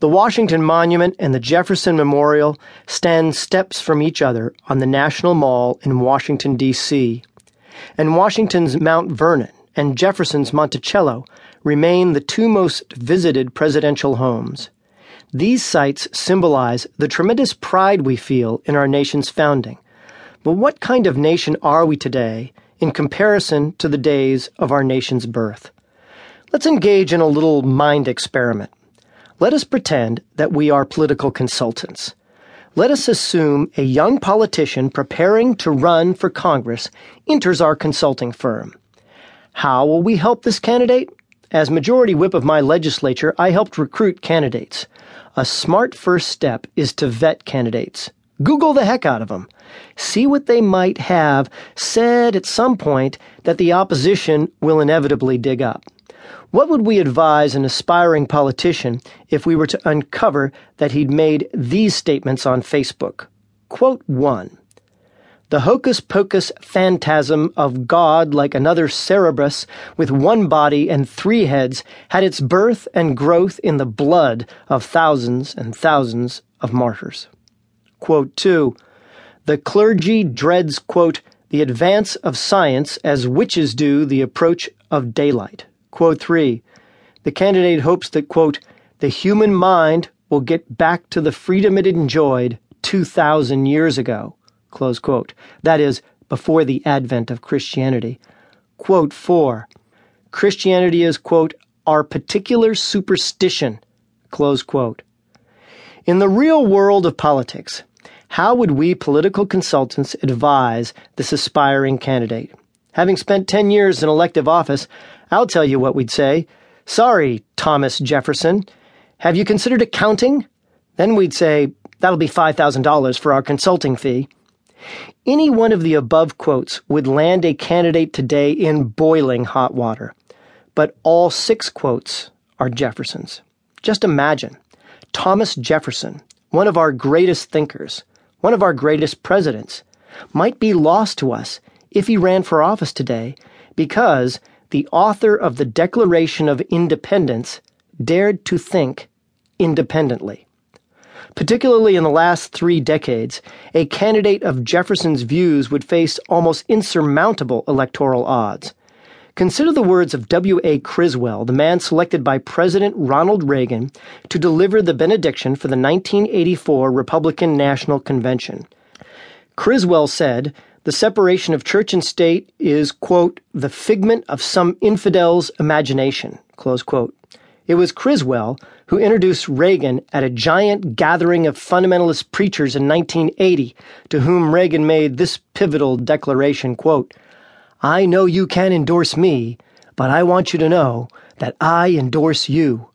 The Washington Monument and the Jefferson Memorial stand steps from each other on the National Mall in Washington, D.C., and Washington's Mount Vernon and Jefferson's Monticello remain the two most visited presidential homes. These sites symbolize the tremendous pride we feel in our nation's founding. But what kind of nation are we today in comparison to the days of our nation's birth? Let's engage in a little mind experiment. Let us pretend that we are political consultants. Let us assume a young politician preparing to run for Congress enters our consulting firm. How will we help this candidate? As majority whip of my legislature, I helped recruit candidates. A smart first step is to vet candidates. Google the heck out of them. See what they might have said at some point that the opposition will inevitably dig up. What would we advise an aspiring politician if we were to uncover that he'd made these statements on Facebook? Quote 1. The hocus pocus phantasm of God, like another Cerberus with one body and three heads, had its birth and growth in the blood of thousands and thousands of martyrs. Quote 2. The clergy dreads, quote, the advance of science as witches do the approach of daylight. Quote 3. The candidate hopes that, quote, the human mind will get back to the freedom it enjoyed 2,000 years ago. Close quote. That is, before the advent of Christianity. Quote 4. Christianity is, quote, our particular superstition. Close quote. In the real world of politics, how would we political consultants advise this aspiring candidate? Having spent 10 years in elective office, I'll tell you what we'd say. Sorry, Thomas Jefferson. Have you considered accounting? Then we'd say, that'll be $5,000 for our consulting fee. Any one of the above quotes would land a candidate today in boiling hot water. But all six quotes are Jefferson's. Just imagine Thomas Jefferson, one of our greatest thinkers, one of our greatest presidents, might be lost to us if he ran for office today because the author of the Declaration of Independence dared to think independently. Particularly in the last three decades, a candidate of Jefferson's views would face almost insurmountable electoral odds. Consider the words of W.A. Criswell, the man selected by President Ronald Reagan to deliver the benediction for the 1984 Republican National Convention. Criswell said, the separation of church and state is, quote, the figment of some infidel's imagination, close quote. It was Criswell who introduced Reagan at a giant gathering of fundamentalist preachers in 1980, to whom Reagan made this pivotal declaration, quote, I know you can endorse me, but I want you to know that I endorse you.